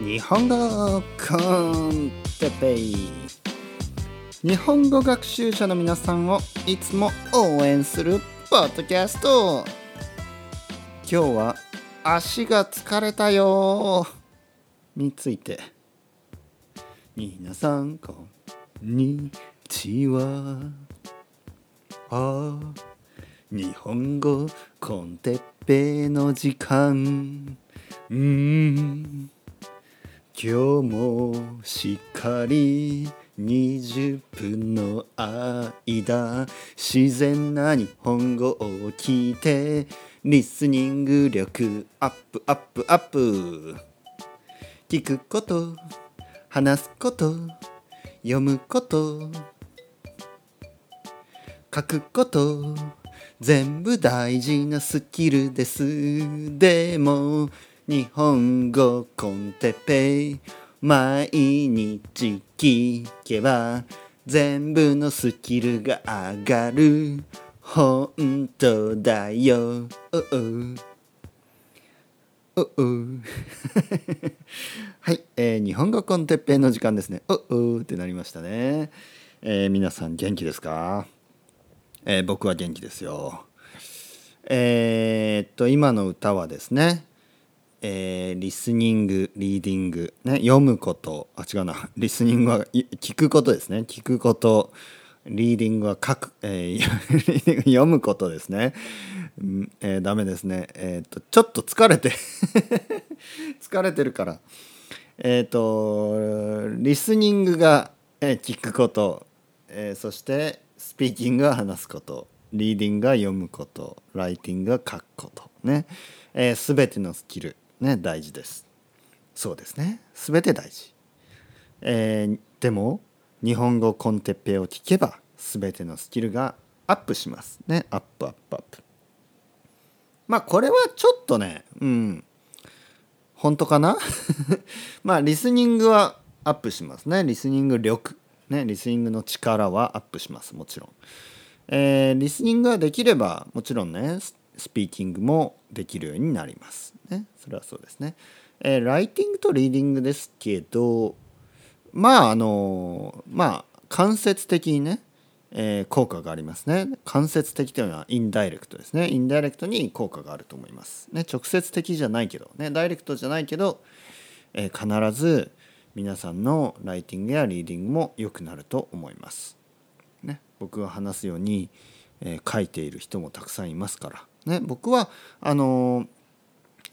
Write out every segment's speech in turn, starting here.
日本語コンテペイ日本語学習者の皆さんをいつも応援するポッドキャスト。今日は足が疲れたよ。について。皆さんこんにちは。あ日本語コンテッペの時間。うん今日もしっかり20分の間自然な日本語を聞いてリスニング力アップアップアップ。聞くこと話すこと読むこと書くこと全部大事なスキルです。でも日本語コンテペイ。毎日聞けば全部のスキルが上がる。本当だよ。おおおおはい、えー、日本語コンテッペイの時間ですね。おおってなりましたね、えー、皆さん元気ですか？えー、僕は元気ですよ。えー、っと今の歌はですね、えー、リスニングリーディング、ね、読むこと。あ違うな。リスニングは聞くことですね。聞くこと。リーディングは書く、えー、読むことですね、えー、ダメですね。えー、っとちょっと疲れて。疲れてるから。えっとリスニングが、えー、聞くこと、えー、そしてスピーキングは話すこと。リーディングは読むこと。ライティングは書くこと。ね、えー、全てのスキル。ね大事です。そうですね。全て大事、えー、でも日本語 con Teppei を聞けば全てのスキルがアップします。ねアップアップアップ。まあこれはちょっとねうん。本当かな？まあリスニングはアップしますね。リスニング力。ね、リスニングの力はアップします。もちろん、えー、リスニングができればもちろんねススピーキングもできるようになりますね。それはそうですね、えー、ライティングとリーディングですけどまああのまあ間接的にね、えー、効果がありますね。間接的というのはインダイレクトですね。インダイレクトに効果があると思いますね。直接的じゃないけどね。ダイレクトじゃないけど、えー、必ず皆さんのライティングやリーディングも良くなると思います。ね、僕が話すように、え、書いている人もたくさんいますから、ね、僕はあの、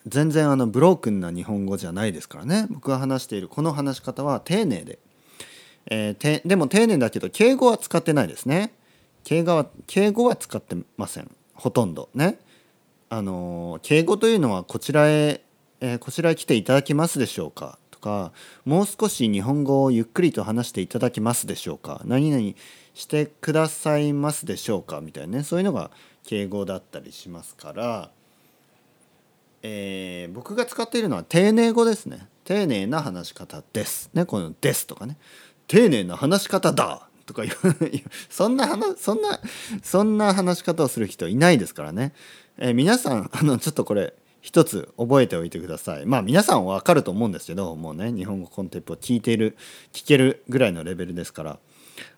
全然あのブロークンな日本語じゃないですからね。僕が話しているこの話し方は丁寧で、えー、てでも丁寧だけど敬語は使ってないですね。敬語は敬語は使ってません。ほとんど。ね。あの敬語というのはこちらへ、えこちらへ来ていただけますでしょうか？とかもう少し日本語をゆっくりと話していただけますでしょうか？何々してくださいますでしょうか？みたいなね。そういうのが敬語だったりしますから、えー、僕が使っているのは丁寧語ですね。丁寧な話し方ですね。この「です」とかね。丁寧な話し方だ!とか そんな話そんなそんな話し方をする人いないですからね、えー、皆さんあのちょっとこれ一つ覚えておいてください。まあ皆さんわかると思うんですけどもうね日本語コンテンツを聞いている聞けるぐらいのレベルですから。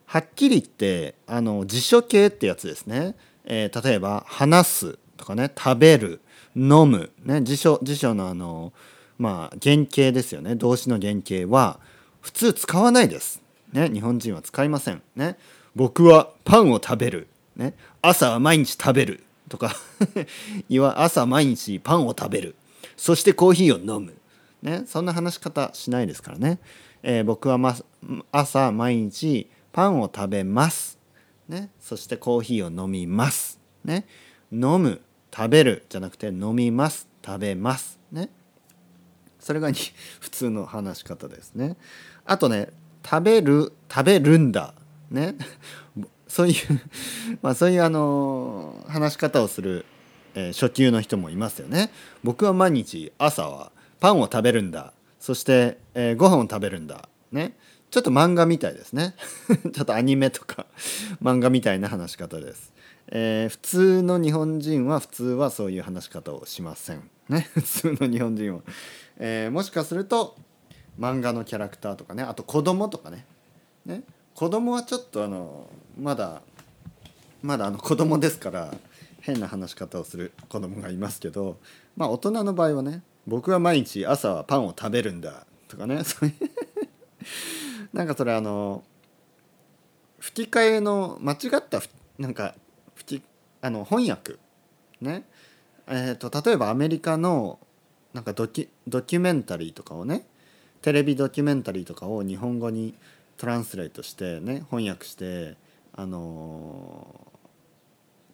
はっきり言ってあの辞書形ってやつですね、えー、例えば「話す」とかね「食べる」「飲む」ね辞書辞書のあのまあ原型ですよね動詞の原型は普通使わないです。ね、日本人は使いません。ね、僕はパンを食べる。ね、朝は毎日食べる。とか 朝毎日パンを食べるそしてコーヒーを飲む、ね、そんな話し方しないですからね、えー、僕は、ま、朝毎日パンを食べます、ね、そしてコーヒーを飲みます、ね、飲む食べるじゃなくて飲みます食べます。ね。それが普通の話し方ですね。あとね食べる食べるんだ。ね。そういうまあそういうあの話し方をする、えー、初級の人もいますよね。僕は毎日朝はパンを食べるんだ。そして、えー、ご飯を食べるんだ。ね。ちょっと漫画みたいですね。ちょっとアニメとか漫画みたいな話し方です。えー、普通の日本人は普通はそういう話し方をしません。ね、普通の日本人は、えー、もしかすると漫画のキャラクターとかね。あと子供とかね。ね。子供はちょっとあのまだまだあの子供ですから変な話し方をする子供がいますけどまあ大人の場合はね僕は毎日朝はパンを食べるんだとかね。そういうなんかそれあの吹き替えの間違ったなんか吹きあの翻訳。ね。えーと、例えばアメリカのなんかドキュドキュメンタリーとかをねテレビドキュメンタリーとかを日本語にトランスレートしてね翻訳してあの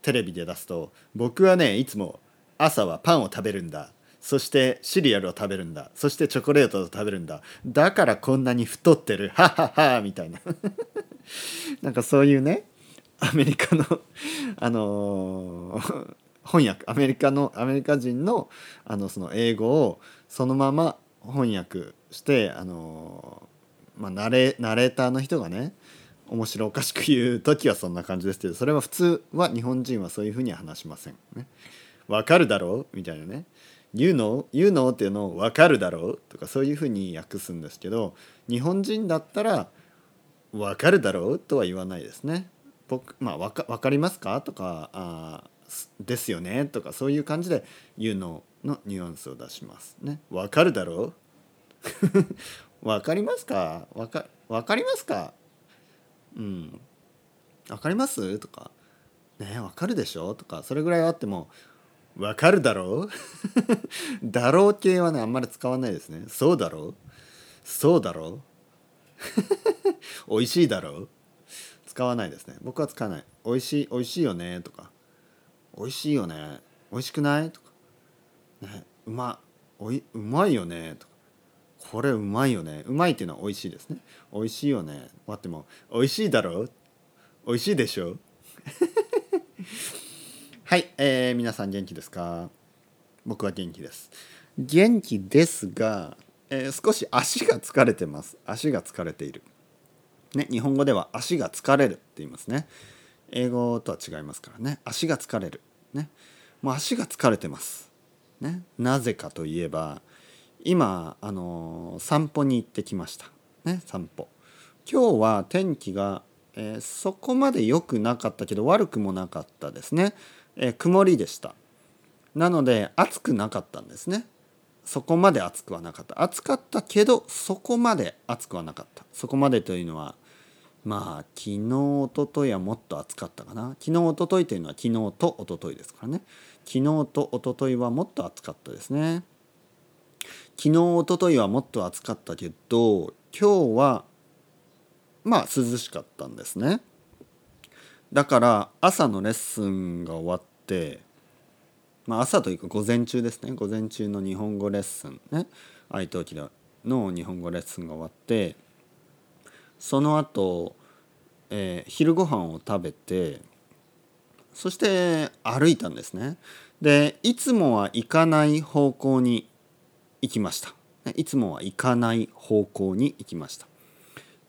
ー、テレビで出すと僕はねいつも朝はパンを食べるんだ。そしてシリアルを食べるんだ。そしてチョコレートを食べるんだ。だからこんなに太ってる。はははみたいな。なんかそういうねアメリカのあのー翻訳。アメリカのアメリカ人のあのその英語をそのまま翻訳してあの、まあ、ナレナレーターの人がね面白おかしく言う時はそんな感じですけどそれは普通は日本人はそういうふうには話しません。ね、わかるだろう？みたいなね。言うの言うのっていうのを分かるだろうとかそういうふうに訳すんですけど日本人だったら分かるだろうとは言わないですね。僕まあ分か分かりますかとかあですよねとかそういう感じで言うののニュアンスを出しますね。わかるだろう？わかりますか？わかわかりますか？うん。わかります？とか。ねわかるでしょ？とか。それぐらいあってもわかるだろう？だろう系はねあんまり使わないですね。そうだろう？そうだろう？美味しいだろう？使わないですね。僕は使わない。美味しい美味しいよね？とか。美味しいよね？美味しくない？とか。ねうまおいうまいよね？とか。これうまいよね？うまいっていうのは美味しいですね。美味しいよね？待っても美味しいだろう？美味しいでしょ？はい、えー、皆さん元気ですか？僕は元気です。元気ですが、えー、少し足が疲れてます。足が疲れている。ね日本語では足が疲れるって言いますね。英語とは違いますからね。足が疲れる。ね。もう足が疲れてます。ね。なぜかといえば今あの散歩に行ってきました。ね散歩。今日は天気が、えー、そこまで良くなかったけど悪くもなかったですね、えー、曇りでした。なので暑くなかったんですね。そこまで暑くはなかった。暑かったけどそこまで暑くはなかった。そこまでというのはまあ昨日おとといはもっと暑かったかな。昨日おとといというのは昨日とおとといですからね。昨日とおとといはもっと暑かったですね。昨日おとといはもっと暑かったけど今日はまあ涼しかったんですね。だから朝のレッスンが終わってまあ朝というか午前中ですね。午前中の日本語レッスンね。愛登記の日本語レッスンが終わってその後、えー、昼ご飯を食べてそして歩いたんですね。でいつもは行かない方向に行きました。いつもは行かない方向に行きました。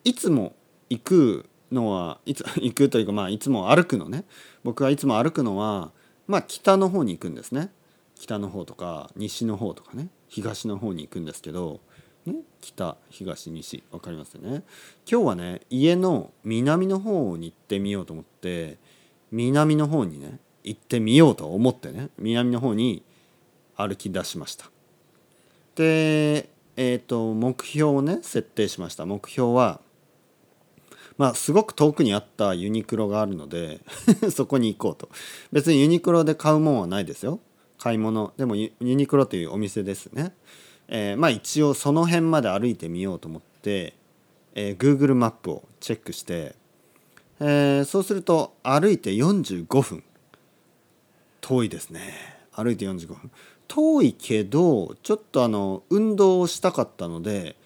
いつも行くのはいつ行くというかまあいつも歩くのね。僕はいつも歩くのはまあ北の方に行くんですね。北の方とか西の方とかね。東の方に行くんですけどね、北東西分かりますよね。今日はね家の南の方に行ってみようと思って南の方にね行ってみようと思ってね南の方に歩き出しました。でえっ、ー、と目標をね設定しました。目標はまあすごく遠くにあったユニクロがあるので そこに行こうと。別にユニクロで買うもんはないですよ。買い物。でもユニクロというお店ですね。えー、まあ一応その辺まで歩いてみようと思って、えー、Google マップをチェックして、えー、そうすると歩いて45分。遠いですね。歩いて45分。遠いけどちょっとあの運動をしたかったので、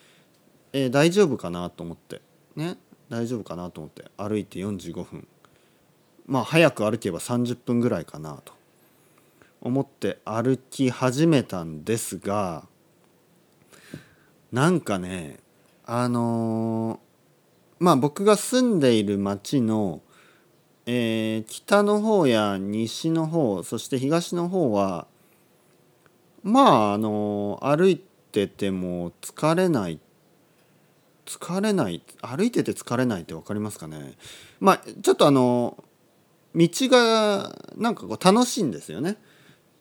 えー、大丈夫かなと思って。ね。大丈夫かなと思って歩いて45分。まあ早く歩けば30分ぐらいかなと。思って歩き始めたんですがなんかねあのー、まあ僕が住んでいる町の、えー、北の方や西の方そして東の方はまああのー、歩いてても疲れない疲れない歩いてて疲れないって分かりますかね？まあちょっとあの道がなんかこう楽しいんですよね。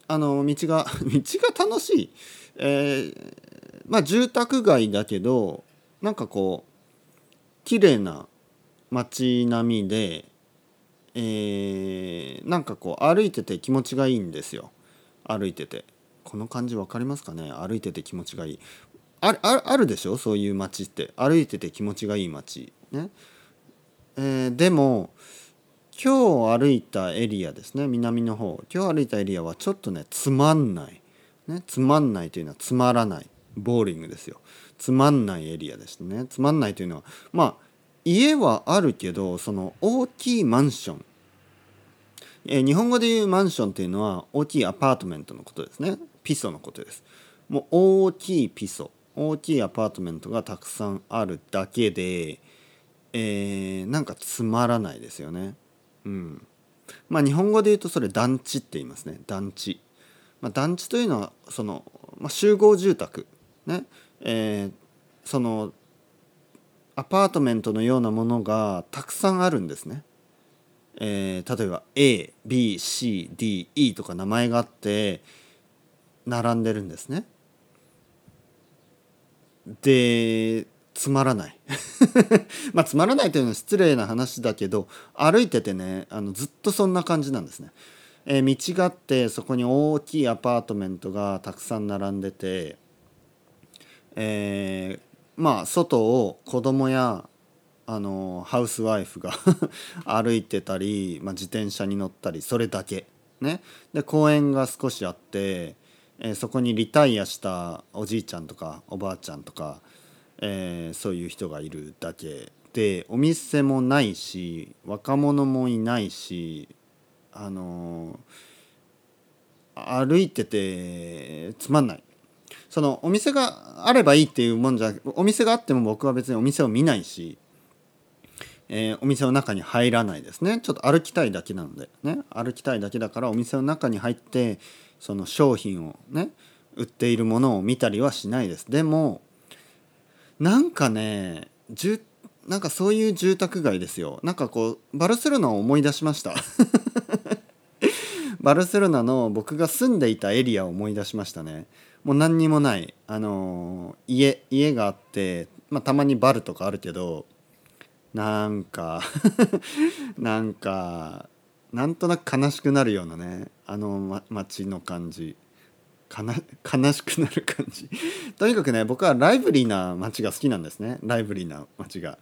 あの道が 道が楽しい、えー、まあ住宅街だけどなんかこう綺麗な街並みで、えー、なんかこう歩いてて気持ちがいいんですよ。歩いてて。この感じ分かりますかね？歩いてて気持ちがいい。ああるでしょ？そういう街って。歩いてて気持ちがいい街。ね、えー、でも今日歩いたエリアですね。南の方。今日歩いたエリアはちょっとねつまんない、ね、つまんないというのはつまらない。ボーリングですよ。つまんないエリアですね。つまんないというのはまあ家はあるけどその大きいマンション。え日本語で言うマンションっていうのは大きいアパートメントのことですね。ピソのことです。もう大きいピソ。大きいアパートメントがたくさんあるだけで、えー、なんかつまらないですよね。うん。まあ日本語で言うとそれ団地って言いますね団地。まあ、団地というのはその、まあ、集合住宅ね、えー、そのアパートメントのようなものがたくさんあるんですね。えー、例えば ABCDE とか名前があって並んでるんですね。でつまらない まあつまらないというのは失礼な話だけど歩いててねあのずっとそんな感じなんですね。えー、道があってそこに大きいアパートメントがたくさん並んでて、えー、まあ外を子供やあのハウスワイフが 歩いてたり、まあ、自転車に乗ったりそれだけ。ね、で公園が少しあってえー、そこにリタイアしたおじいちゃんとかおばあちゃんとか、えー、そういう人がいるだけでお店もないし若者もいないしあのー、歩いててつまんない。そのお店があればいいっていうもんじゃお店があっても僕は別にお店を見ないし、えー、お店の中に入らないですね。ちょっと歩きたいだけなのでね。歩きたいだけだからお店の中に入ってその商品をね売っているものを見たりはしないです。でもなんかねなんかそういう住宅街ですよ。なんかこうバルセロナを思い出しました。バルセロナの僕が住んでいたエリアを思い出しましたね。もう何にもない。あのー、家家があって、まあ、たまにバルとかあるけどなんか なんかなんとなく悲しくなるようなねあの、ま、街の感じ。悲しくなる感じ。とにかくね僕はライブリーな街が好きなんですね。ライブリーな街が。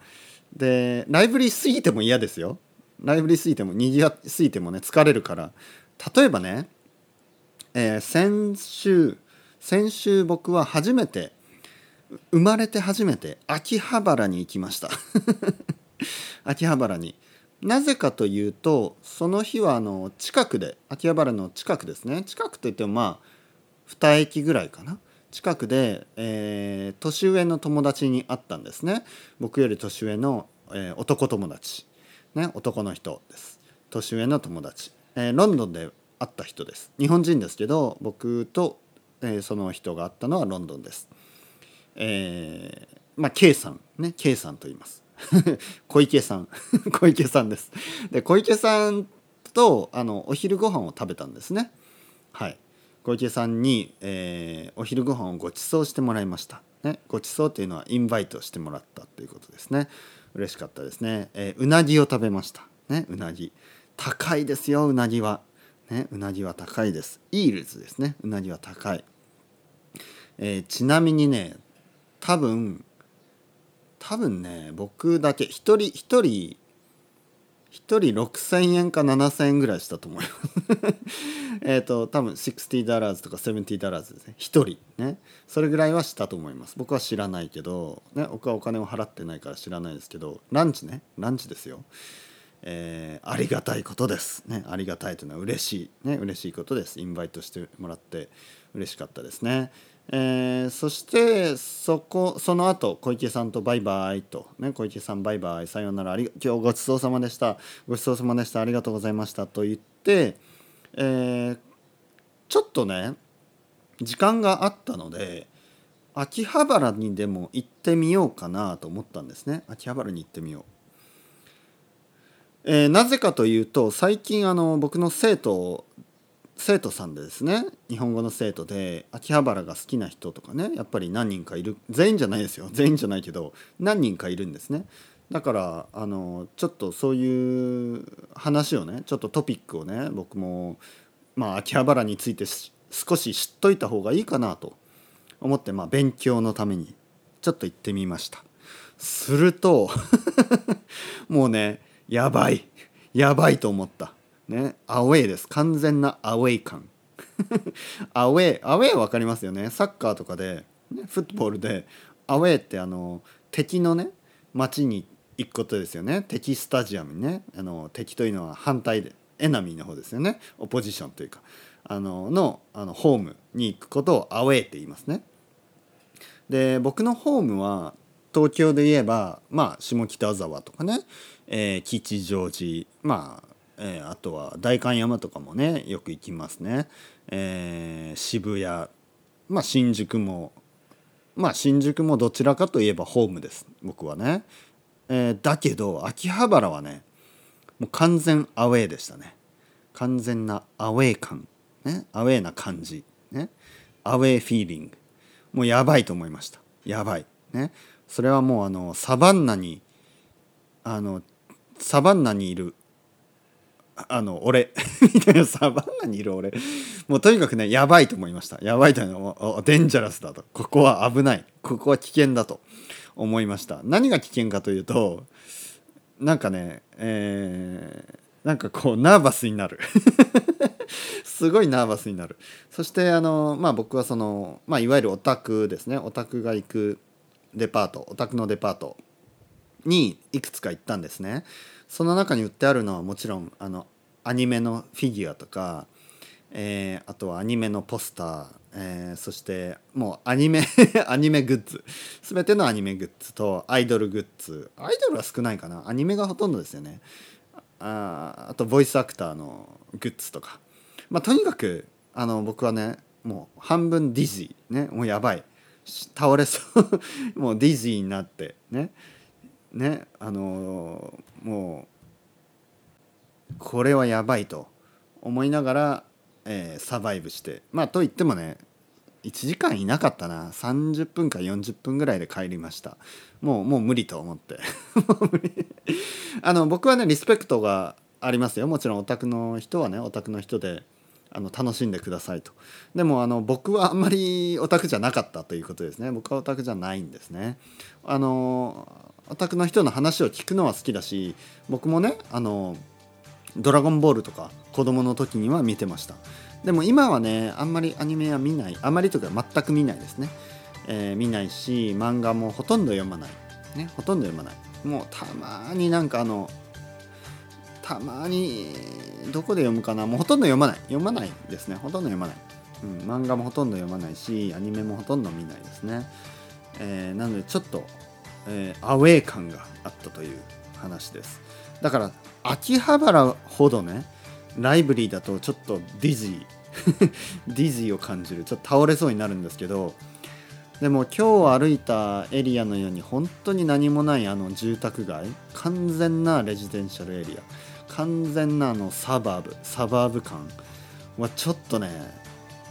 でライブリーすぎても嫌ですよ。ライブリーすぎてもにぎわすぎてもね疲れるから。例えばね、えー、先週先週僕は初めて生まれて初めて秋葉原に行きました。秋葉原に。なぜかというとその日はあの近くで秋葉原の近くですね。近くといってもまあ2駅ぐらいかな。近くで、えー、年上の友達に会ったんですね。僕より年上の、えー、男友達。ね男の人です。年上の友達、えー、ロンドンで会った人です。日本人ですけど僕と、え、その人が会ったのはロンドンです。え、まあ K さんね。K さんと言います。小池さん。小池さんです。で小池さんとあのお昼ご飯を食べたんですね。はい。小池さんに、えー、お昼ご飯をご馳走してもらいました、ね、ご馳走というのはインバイトしてもらったということですね。嬉しかったですね、えー、うなぎを食べました。ねうなぎ。高いですようなぎは。ねうなぎは高いです。 eels ですね。うなぎは高い、えー、ちなみにね多分多分ね僕だけ1人1人1人6000円か7000円ぐらいしたと思います。えっと多分60 dollars とか70 dollars ですね。1人ね。それぐらいはしたと思います。僕は知らないけど、ね、僕はお金を払ってないから知らないですけどランチね。ランチですよ。えー、ありがたいことです。ね、ありがたいというのは嬉しい、ね、嬉しいことです。インバイトしてもらって嬉しかったですね。えー、そしてそこその後小池さんとバイバイと、ね、小池さんバイバイさようならあり今日ごちそうさまでした。ごちそうさまでした。ありがとうございました。と言って、えー、ちょっとね時間があったので秋葉原にでも行ってみようかなと思ったんですね。秋葉原に行ってみよう。えー、なぜかというと最近あの僕の生徒生徒さんでですね日本語の生徒で秋葉原が好きな人とかねやっぱり何人かいる全員じゃないですよ。全員じゃないけど何人かいるんですね。だからあのちょっとそういう話をねちょっとトピックをね僕もまあ秋葉原について少し知っといた方がいいかなと思って、まあ、勉強のためにちょっと行ってみました。すると もうねやばい。やばいと思った。ねアウェーです。完全なアウェイ感。アウェーアウェー分かりますよね。サッカーとかで、ね、フットボールでアウェーってあの敵のね街に行くことですよね。敵スタジアムにねあの敵というのは反対でエナミーの方ですよね。オポジションというか。あののあのホームに行くことをアウェーって言いますね。で僕のホームは東京で言えばまあ下北沢とかね、えー、吉祥寺まあえー、あとは代官山とかもねよく行きますね、えー、渋谷。まあ新宿も。まあ新宿もどちらかといえばホームです。僕はね、えー、だけど秋葉原はねもう完全アウェーでしたね。完全なアウェー感。ね。アウェーな感じ。ね。アウェーフィーリング。もうやばいと思いました。やばい。ね。それはもうあのサバンナにあのサバンナにいるあの俺 みたいなサバンナにいる俺。もうとにかくねやばいと思いました。やばいというのはデンジャラスだと。ここは危ない。ここは危険だと思いました。何が危険かというとなんかねえー、なんかこうナーバスになる。すごいナーバスになる。そしてあのまあ僕はその、まあ、いわゆるオタクですね。オタクが行くデパートオタクのデパートにいくつか行ったんですね。その中に売ってあるのはもちろんあのアニメのフィギュアとか、えー、あとはアニメのポスター、えー、そしてもうアニメ アニメグッズ。全てのアニメグッズとアイドルグッズ。アイドルは少ないかな。アニメがほとんどですよね。ああとボイスアクターのグッズとか。まあとにかくあの僕はねもう半分ディズニーね。もうやばい。倒れそう。もうディズニーになってね。ねあのもうこれはやばいと思いながら、えー、サバイブしてまあといってもね1時間いなかったな。30分か40分ぐらいで帰りました。もうもう無理と思って。あの僕はねリスペクトがありますよ。もちろんオタクの人はねオタクの人であの楽しんでくださいと。でもあの僕はあんまりオタクじゃなかったということですね。僕はオタクじゃないんですね。あのオタクの人の話を聞くのは好きだし僕もねあのドラゴンボールとか子供の時には見てました。でも今はねあんまりアニメは見ない。あまりというか全く見ないですね、えー、見ないし漫画もほとんど読まない。ねほとんど読まない。もうたまになんかあのたまにどこで読むかな。もうほとんど読まない。読まないですね。ほとんど読まない、うん、漫画もほとんど読まないしアニメもほとんど見ないですね、えー、なのでちょっとえー、アウェー感があったという話です。だから秋葉原ほどね lively だとちょっと dizzy dizzy を感じるちょっと倒れそうになるんですけどでも今日歩いたエリアのように本当に何もないあの住宅街完全な residential area 完全なあの suburb suburb 感はちょっとね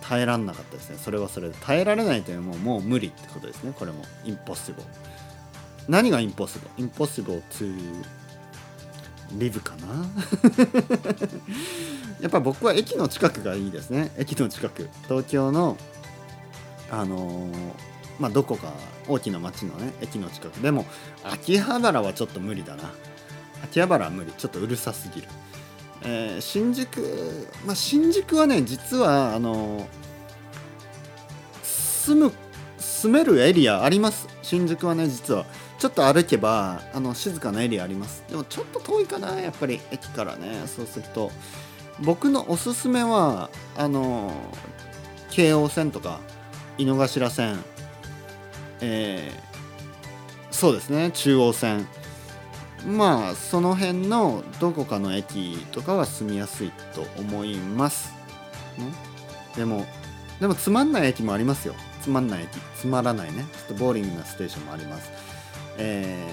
耐えらんなかったですね。それはそれで耐えられないというのももう無理ってことですね。これもインポッシブル何がインポッシブルインポッシブル to live かな？やっぱ僕は駅の近くがいいですね。駅の近く。東京のあのー、まあどこか大きな町のね駅の近く。でも秋葉原はちょっと無理だな。秋葉原は無理ちょっとうるさすぎる、えー、新宿まあ新宿はね実はあのー、住む住めるエリアあります。新宿はね実はちょっと歩けばあの静かなエリアあります。でもちょっと遠いかなやっぱり。駅からねそうすると。僕のおすすめはあの京王線とか井の頭線。えー、そうですね中央線。まあその辺のどこかの駅とかは住みやすいと思います、ね、でもでもつまんない駅もありますよ。つまんない駅。つまらないね。ちょっと boring なステーションもあります。え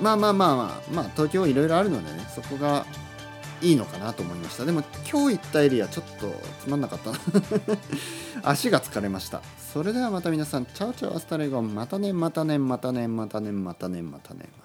ー、まあまあまあまあまあ東京いろいろあるのでねそこがいいのかなと思いました。でも今日行ったエリアちょっとつまんなかった。足が疲れました。それではまた皆さん ciao ciao hasta luego またねまたねまたねまたねまたねまたねまたね。